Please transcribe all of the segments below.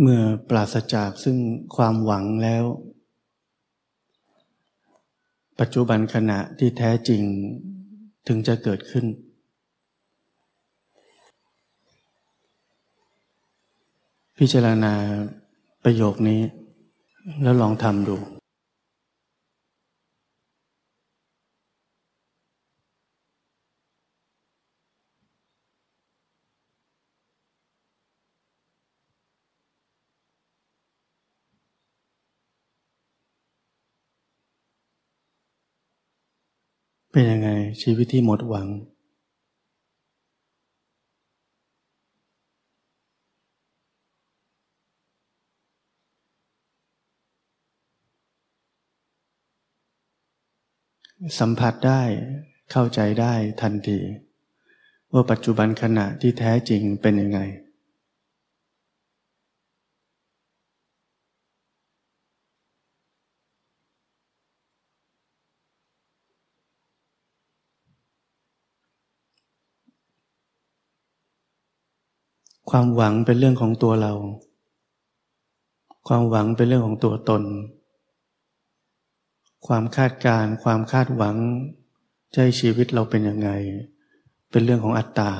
เมื่อปราศจากซึ่งความหวังแล้ว ปัจจุบันขณะที่แท้จริงถึงจะเกิดขึ้น พิจารณาประโยคนี้แล้วลองทำดู เป็นยังไงชีวิตที่หมดหวัง สัมผัสได้เข้าใจได้ทันที ว่าปัจจุบันขณะที่แท้จริงเป็นยังไง ความหวังเป็นเรื่องของตัวเรา ความหวังเป็นเรื่องของตัวตน ความคาดการความคาดหวังใจชีวิตเราเป็นยังไง เป็นเรื่องของอัตตา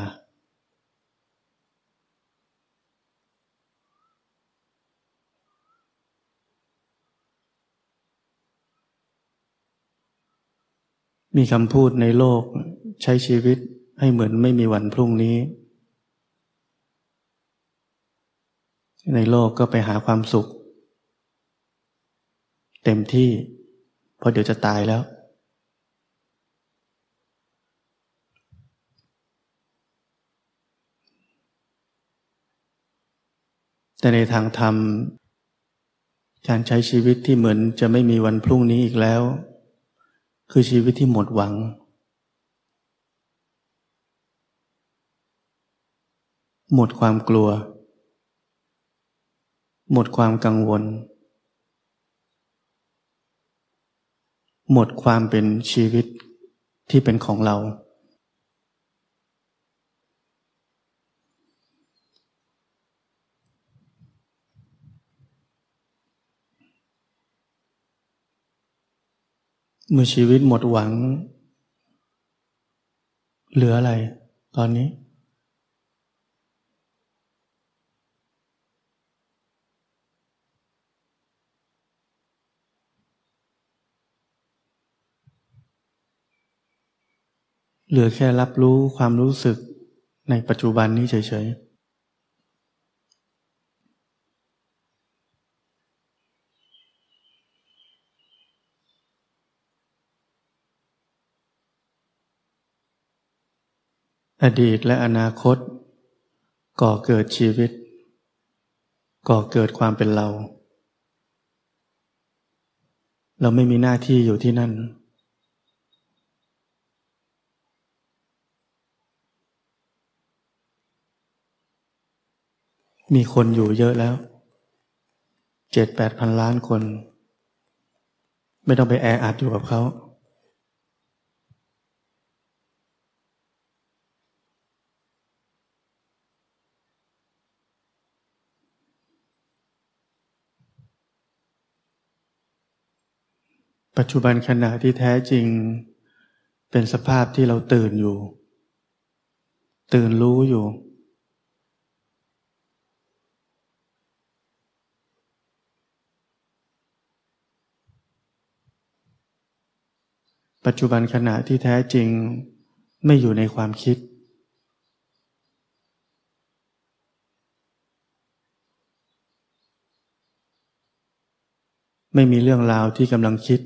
มีคำพูดในโลกใช้ชีวิตให้เหมือนไม่มีวันพรุ่งนี้ ในโลกก็ไปหาความสุข เต็มที่ เพราะเดี๋ยวจะตายแล้ว แต่ในทางธรรม การใช้ชีวิตที่เหมือนจะไม่มีวันพรุ่งนี้อีกแล้ว คือชีวิตที่หมดหวังหมดความกลัว หมดความกังวล หมดความเป็นชีวิตที่เป็นของเรา เมื่อชีวิตหมดหวัง เหลืออะไรตอนนี้ เหลือแค่รับรู้ความรู้สึกในปัจจุบันนี้เฉยๆอดีตและอนาคต ก่อเกิดชีวิต ก่อเกิดความเป็นเรา เราไม่มีหน้าที่อยู่ที่นั่น มีคนอยู่เยอะแล้วเจ็ดแปดพันล้านคน ไม่ต้องไปแออัดอยู่กับเขา ปัจจุบันขณะที่แท้จริงเป็นสภาพที่เราตื่นอยู่ ตื่นรู้อยู่ ปัจจุบันขณะที่แท้จริงไม่อยู่ในความคิด ไม่มีเรื่องราวที่กำลังคิด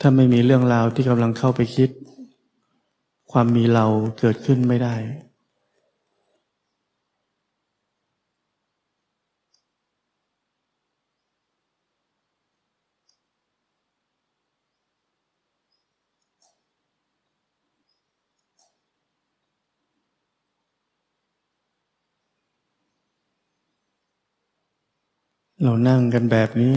ถ้าไม่มีเรื่องราวที่กำลังเข้าไปคิด ความมีเราเกิดขึ้นไม่ได้ เรานั่งกันแบบนี้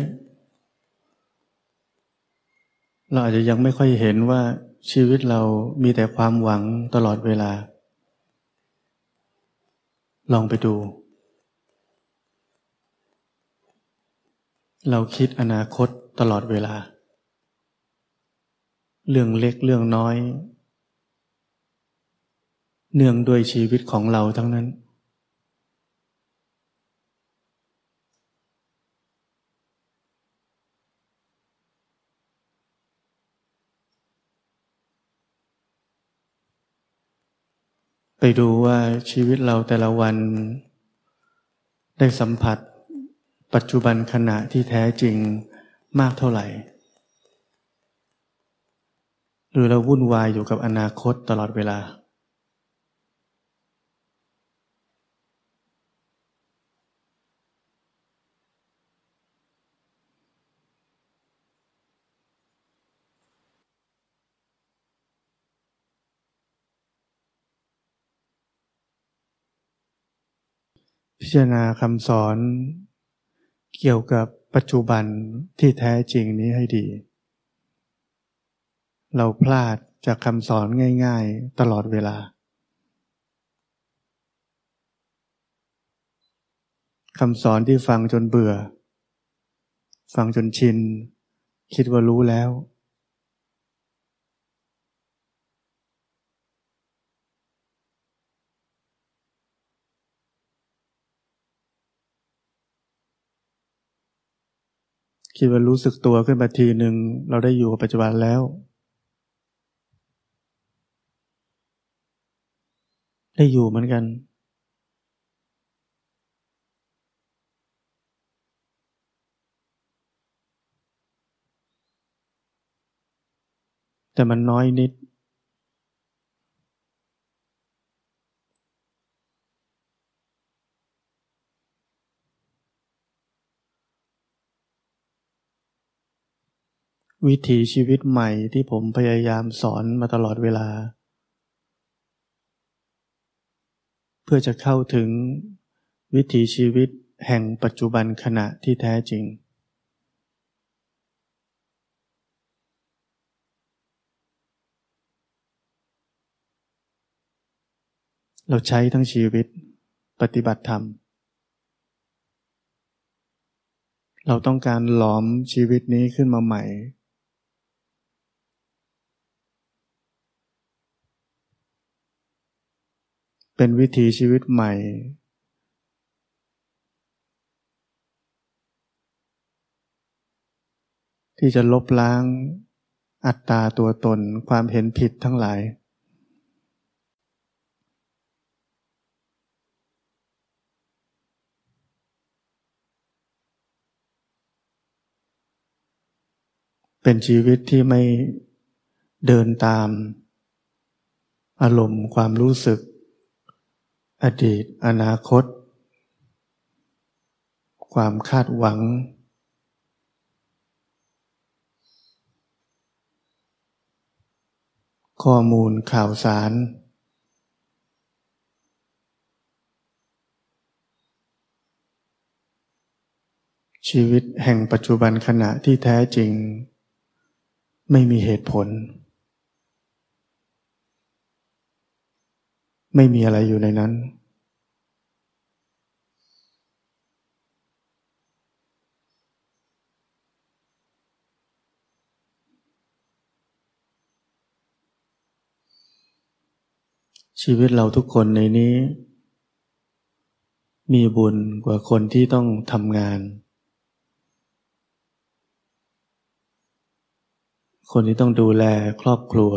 เราอาจจะยังไม่ค่อยเห็นว่าชีวิตเรามีแต่ความหวังตลอดเวลา ลองไปดู เราคิดอนาคตตลอดเวลา เรื่องเล็กเรื่องน้อย เนื่องด้วยชีวิตของเราทั้งนั้น ไปดูว่าชีวิตเราแต่ละวัน ได้สัมผัส ปัจจุบันขณะที่แท้จริงมากเท่าไหร่ หรือเราวุ่นวายอยู่กับอนาคตตลอดเวลา พิจารณาคำสอนเกี่ยวกับปัจจุบันที่แท้จริงนี้ให้ดี เราพลาดจากคำสอนง่ายๆ ตลอดเวลาคำสอนที่ฟังจนเบื่อ ฟังจนชิน คิดว่ารู้แล้ว คิดว่ารู้สึกตัวขึ้นมาทีหนึ่งเราได้อยู่กับปัจจุบันแล้ว ได้อยู่เหมือนกัน แต่มันน้อยนิด วิถีชีวิตใหม่ที่ผมพยายามสอนมาตลอดเวลา เพื่อจะเข้าถึงวิถีชีวิตแห่งปัจจุบันขณะที่แท้จริง เราใช้ทั้งชีวิตปฏิบัติธรรม เราต้องการหลอมชีวิตนี้ขึ้นมาใหม่ เป็นวิถีชีวิตใหม่ ที่จะลบล้างอัตตาตัวตนความเห็นผิดทั้งหลาย เป็นชีวิตที่ไม่เดินตาม อารมณ์ความรู้สึก อดีต อนาคต ความคาดหวัง ข้อมูลข่าวสาร ชีวิตแห่งปัจจุบันขณะที่แท้จริง ไม่มีเหตุผล ไม่มีอะไรอยู่ในนั้น ชีวิตเราทุกคนในนี้ มีบุญกว่าคนที่ต้องทำงาน คนที่ต้องดูแลครอบครัว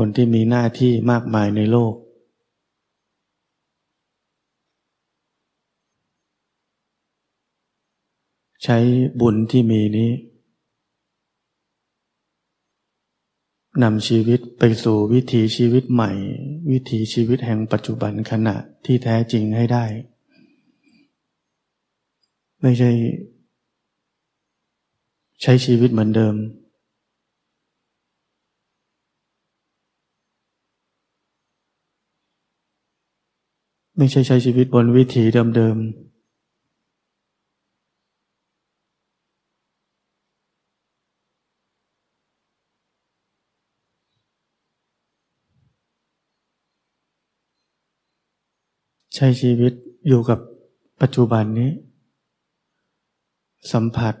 คนที่มีหน้าที่มากมายในโลก ใช้บุญที่มีนี้นำชีวิตไปสู่วิถีชีวิตใหม่ วิถีชีวิตแห่งปัจจุบันขณะที่แท้จริงให้ได้ ไม่ใช่ ใช้ชีวิตเหมือนเดิม ไม่ใช่ใช้ชีวิตบนวิถีเดิมๆใช้ชีวิตอยู่กับปัจจุบันนี้ สัมผัส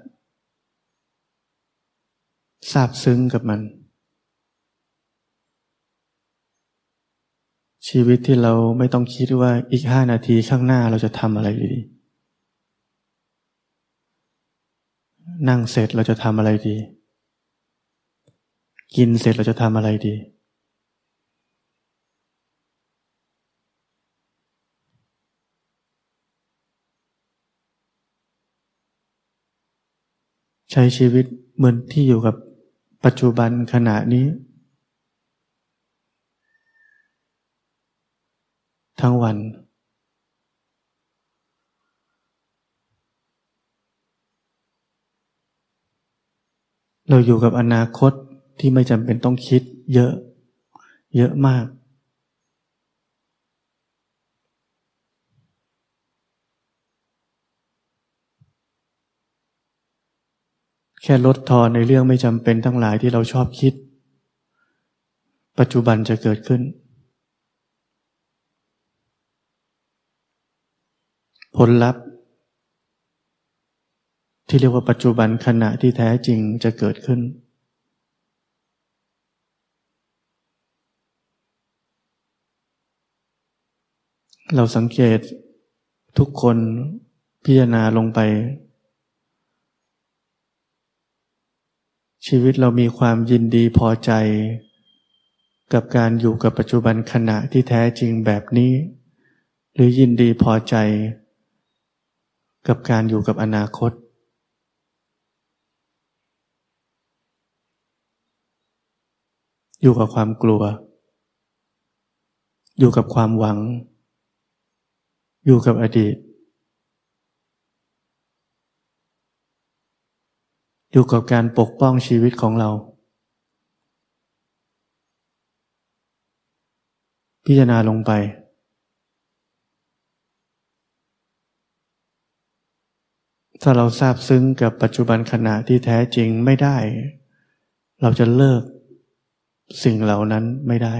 ซาบซึ้งกับมัน ชีวิตที่เราไม่ต้องคิดว่าอีกห้านาทีข้างหน้าเราจะทำอะไรดี นั่งเสร็จเราจะทำอะไรดี กินเสร็จเราจะทำอะไรดี ใช้ชีวิตเหมือนที่อยู่กับปัจจุบันขณะนี้ ทั้งวัน เราอยู่กับอนาคตที่ไม่จำเป็นต้องคิดเยอะ เยอะมาก แค่ลดทอนในเรื่องไม่จำเป็นทั้งหลายที่เราชอบคิด ปัจจุบันจะเกิดขึ้น ผลลัพธ์ ที่เรียกว่าปัจจุบันขณะที่แท้จริงจะเกิดขึ้น เราสังเกตทุกคนพิจารณาลงไป ชีวิตเรามีความยินดีพอใจ กับการอยู่กับปัจจุบันขณะที่แท้จริงแบบนี้ หรือยินดีพอใจ กับการอยู่กับอนาคต อยู่กับความกลัว อยู่กับความหวัง อยู่กับอดีต อยู่กับการปกป้องชีวิตของเราพิจารณาลงไป ถ้าเราทราบซึ้งกับปัจจุบันขณะที่แท้จริงไม่ได้ เราจะเลิกสิ่งเหล่านั้นไม่ได้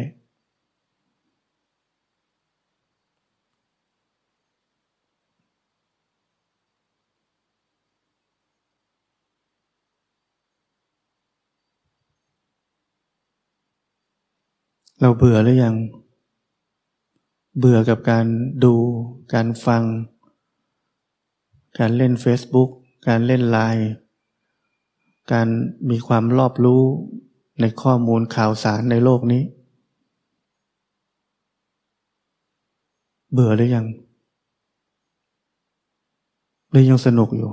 เราเบื่อหรือยัง เบื่อกับการดู การฟัง การเล่น Facebook การเล่นไลน์การมีความรอบรู้ในข้อมูลข่าวสารในโลกนี้ เบื่อหรือยัง หรือยังสนุกอยู่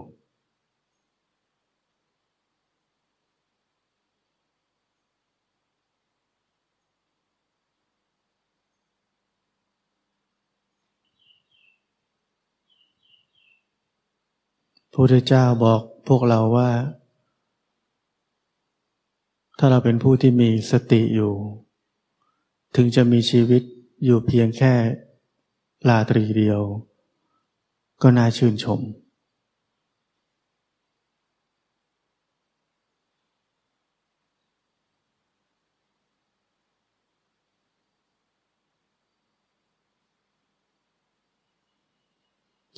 พระพุทธเจ้าบอกพวกเราว่า ถ้าเราเป็นผู้ที่มีสติอยู่ ถึงจะมีชีวิตอยู่เพียงแค่ลาตรีเดียว ก็น่าชื่นชม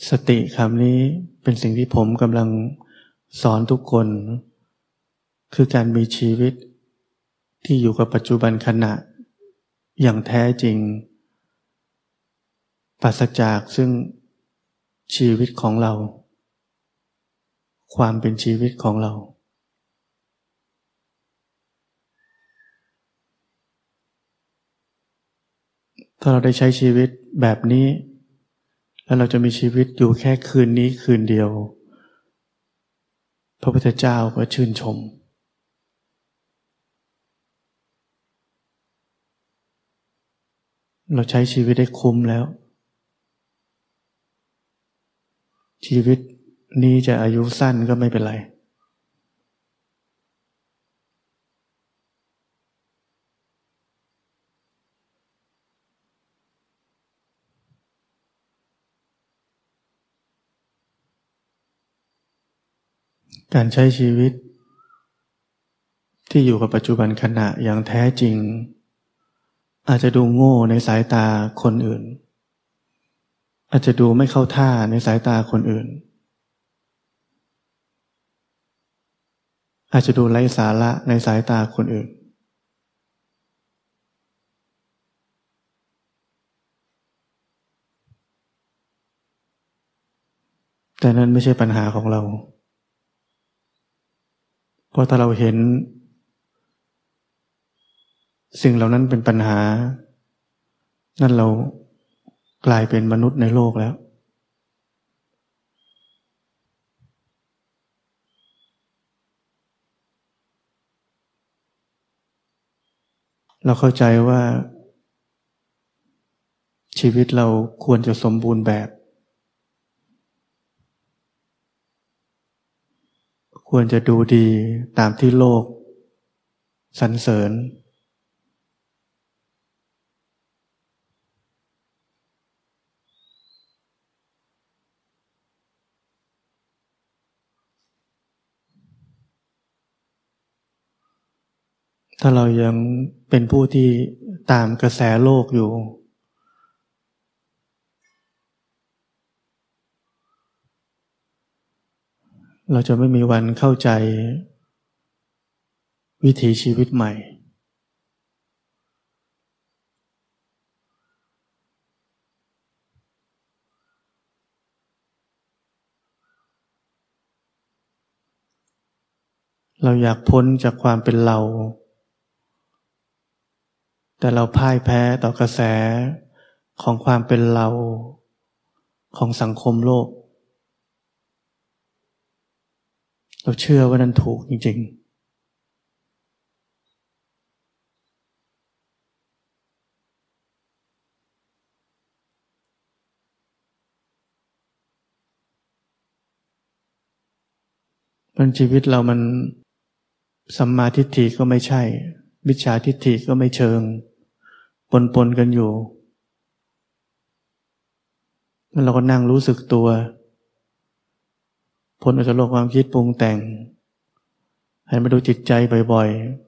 สติคำนี้เป็นสิ่งที่ผมกำลังสอนทุกคน คือการมีชีวิตที่อยู่กับปัจจุบันขณะอย่างแท้จริงปราศจากซึ่งชีวิตของเรา ความเป็นชีวิตของเรา ถ้าเราได้ใช้ชีวิตแบบนี้ แล้วเราจะมีชีวิตอยู่แค่คืนนี้คืนเดียว พระพุทธเจ้าก็ชื่นชม เราใช้ชีวิตได้คุ้มแล้ว ชีวิตนี้จะอายุสั้นก็ไม่เป็นไร การใช้ชีวิต ที่อยู่กับปัจจุบันขณะอย่างแท้จริง อาจจะดูโง่ในสายตาคนอื่น อาจจะดูไม่เข้าท่าในสายตาคนอื่น อาจจะดูไร้สาระในสายตาคนอื่น แต่นั้นไม่ใช่ปัญหาของเรา ราะถ้าเราเห็น สิ่งเหล่านั้นเป็นปัญหา นั่นเรากลายเป็นมนุษย์ในโลกแล้ว เราเข้าใจว่าชีวิตเราควรจะสมบูรณ์แบบ ควรจะดูดีตามที่โลกสรรเสริญ ถ้าเรายังเป็นผู้ที่ตามกระแสโลกอยู่ เราจะไม่มีวันเข้าใจ วิถีชีวิตใหม่ เราอยากพ้นจากความเป็นเรา แต่เราพ่ายแพ้ต่อกระแสของความเป็นเราของสังคมโลก เราเชื่อว่านั้นถูกจริง ๆมันชีวิตเรามันสัมมาทิฏฐิก็ไม่ใช่มิจฉาทิฏฐิก็ไม่เชิง ปนปนกันอยู่แล้วเราก็นั่งรู้สึกตัว พ้นออกจากโลกความคิดปรุงแต่ง ให้มาดูจิตใจบ่อยๆ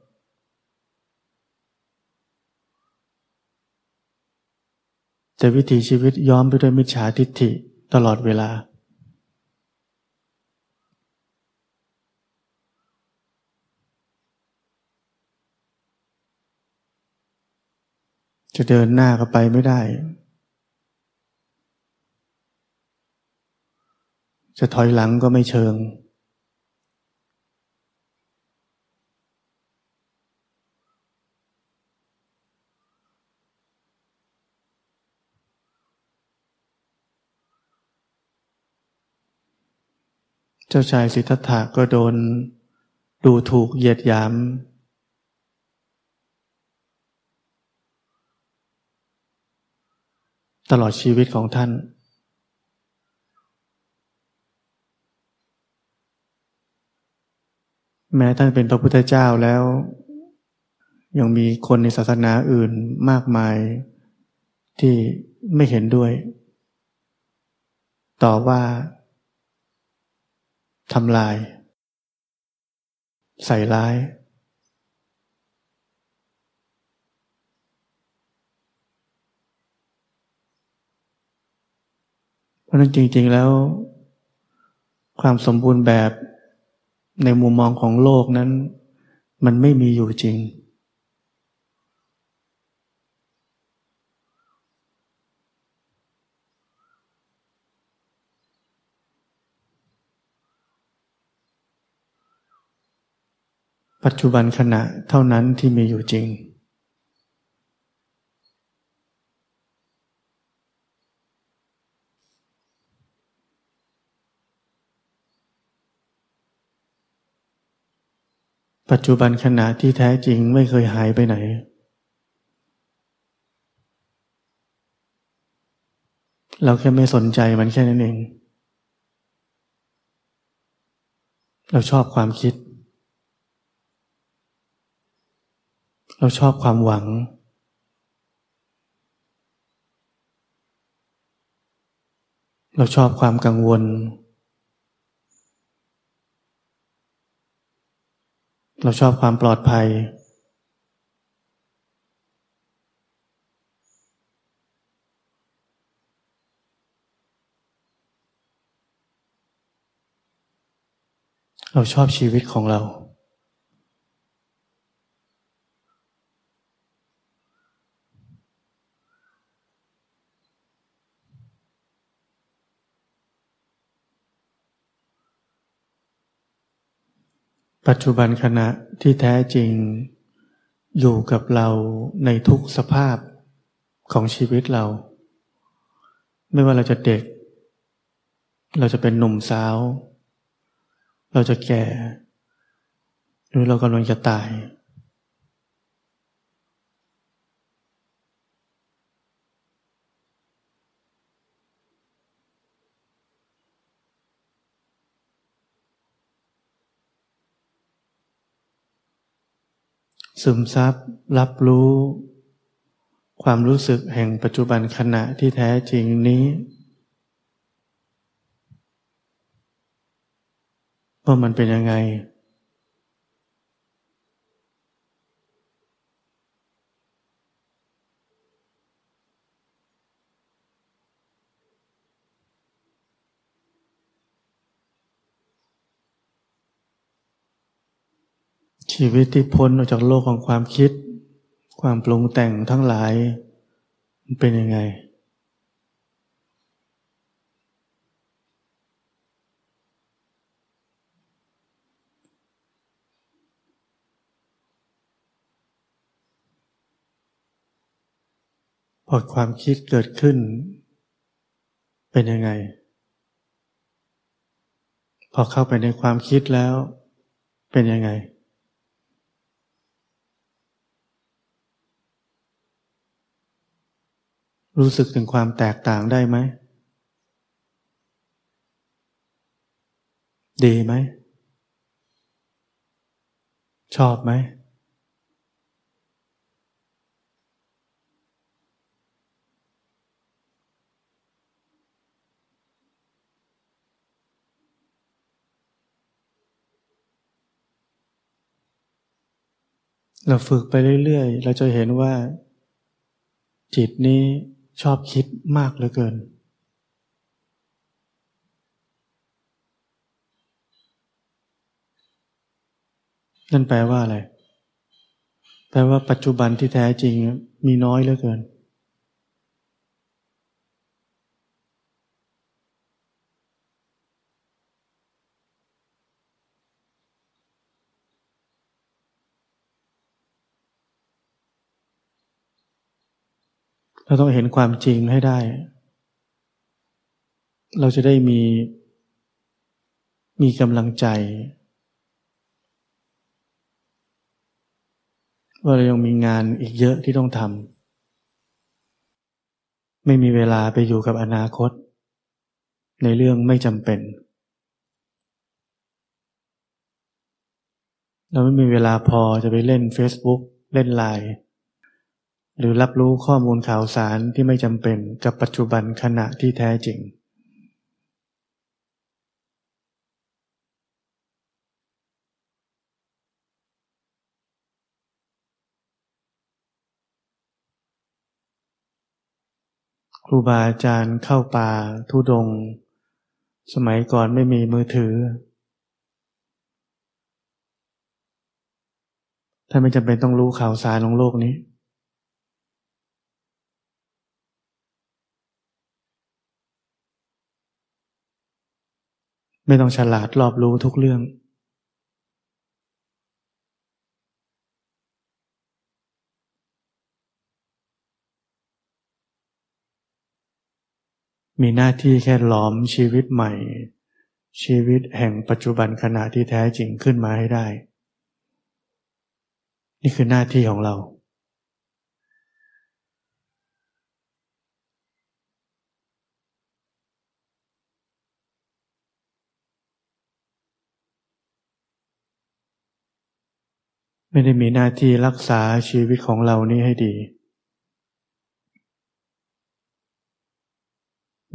แต่วิถีชีวิตย้อมไปด้วยมิจฉาทิฏฐิตลอดเวลา จะเดินหน้าก็ไปไม่ได้ จะถอยหลังก็ไม่เชิง เจ้าชายสิทธัตถะก็โดนดูถูกเหยียดหยาม ตลอดชีวิตของท่าน แม้ท่านเป็นพระพุทธเจ้าแล้ว ยังมีคนในศาสนาอื่นมากมายที่ไม่เห็นด้วย ต่อว่าทำลาย ใส่ร้าย เพราะนั้นจริง ๆแล้ว ความสมบูรณ์แบบ ในมุมมองของโลกนั้น มันไม่มีอยู่จริง ปัจจุบันขณะเท่านั้นที่มีอยู่จริง ปัจจุบันขณะที่แท้จริงไม่เคยหายไปไหน เราแค่ไม่สนใจมันแค่นั้นเอง เราชอบความคิด เราชอบความหวัง เราชอบความกังวล เราชอบความปลอดภัย เราชอบชีวิตของเรา ปัจจุบันขณะที่แท้จริง อยู่กับเราในทุกสภาพของชีวิตเรา ไม่ว่าเราจะเด็ก เราจะเป็นหนุ่มสาว เราจะแก่ หรือเรากำลังจะตาย ซึมซับรับรู้ ความรู้สึกแห่งปัจจุบันขณะที่แท้จริงนี้ว่ามันเป็นยังไง ชีวิตที่พ้นออกจากโลกของความคิด ความปรุงแต่งทั้งหลายมันเป็นยังไง พอความคิดเกิดขึ้น เป็นยังไง พอเข้าไปในความคิดแล้ว เป็นยังไง รู้สึกถึงความแตกต่างได้ไหม ดีไหม ชอบไหม เราฝึกไปเรื่อยๆ เราจะเห็นว่าจิตนี้ ชอบคิดมากเหลือเกิน นั่นแปลว่าอะไร แปลว่าปัจจุบันที่แท้จริงมีน้อยเหลือเกิน เราต้องเห็นความจริงให้ได้ เราจะได้มี มีกำลังใจ ว่าเรายังมีงานอีกเยอะที่ต้องทำไม่มีเวลาไปอยู่กับอนาคต ในเรื่องไม่จำเป็น เราไม่มีเวลาพอจะไปเล่น Facebook เล่นไลน์ หรือรับรู้ข้อมูลข่าวสารที่ไม่จำเป็นกับปัจจุบันขณะที่แท้จริง ครูบาอาจารย์เข้าป่าทุดง สมัยก่อนไม่มีมือถือถ้าไม่จำเป็นต้องรู้ข่าวสารของโลกนี้ ไม่ต้องฉลาดรอบรู้ทุกเรื่อง มีหน้าที่แค่หลอมชีวิตใหม่ ชีวิตแห่งปัจจุบันขณะที่แท้จริงขึ้นมาให้ได้ นี่คือหน้าที่ของเรา ไม่ได้มีหน้าที่รักษาชีวิตของเรานี้ให้ดี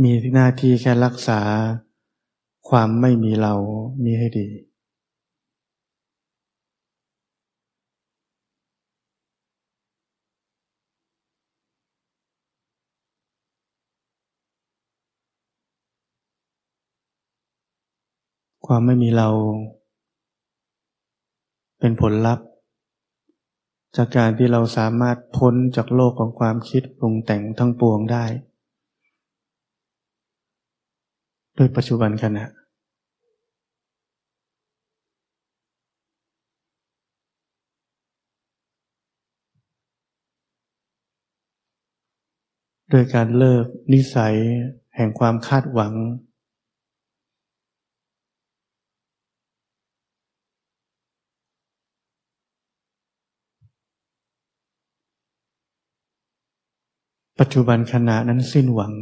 มีหน้าที่แค่รักษาความไม่มีเรานี้ให้ดี ความไม่มีเรา เป็นผลลัพธ์ จากการที่เราสามารถพ้นจากโลกของความคิดปรุงแต่งทั้งปวงได้ ด้วยปัจจุบันขณะโดยการเลิกนิสัยแห่งความคาดหวัง ปัจจุบันขณะนั้นสิ้นหวัง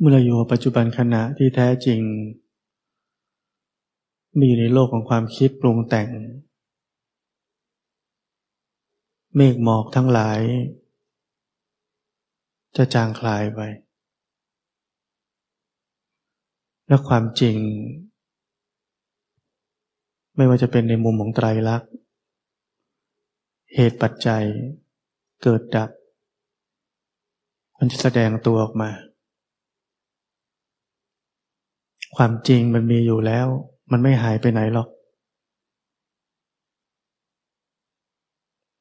เมื่ออยู่ปัจจุบันขณะที่แท้จริง มีอยู่ในโลกของความคิดปรุงแต่ง เมฆหมอกทั้งหลาย จะจางคลายไป และความจริง ไม่ว่าจะเป็นในมุมของไตรลักษณ์ เหตุปัจจัย เกิดดับ มันจะแสดงตัวออกมา ความจริงมันมีอยู่แล้ว มันไม่หายไปไหนหรอก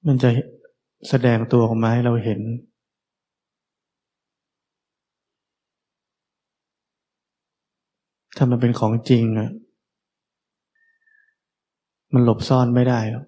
มันจะแสดงตัวออกมาให้เราเห็น ถ้ามันเป็นของจริงอะมันหลบซ่อนไม่ได้หรอก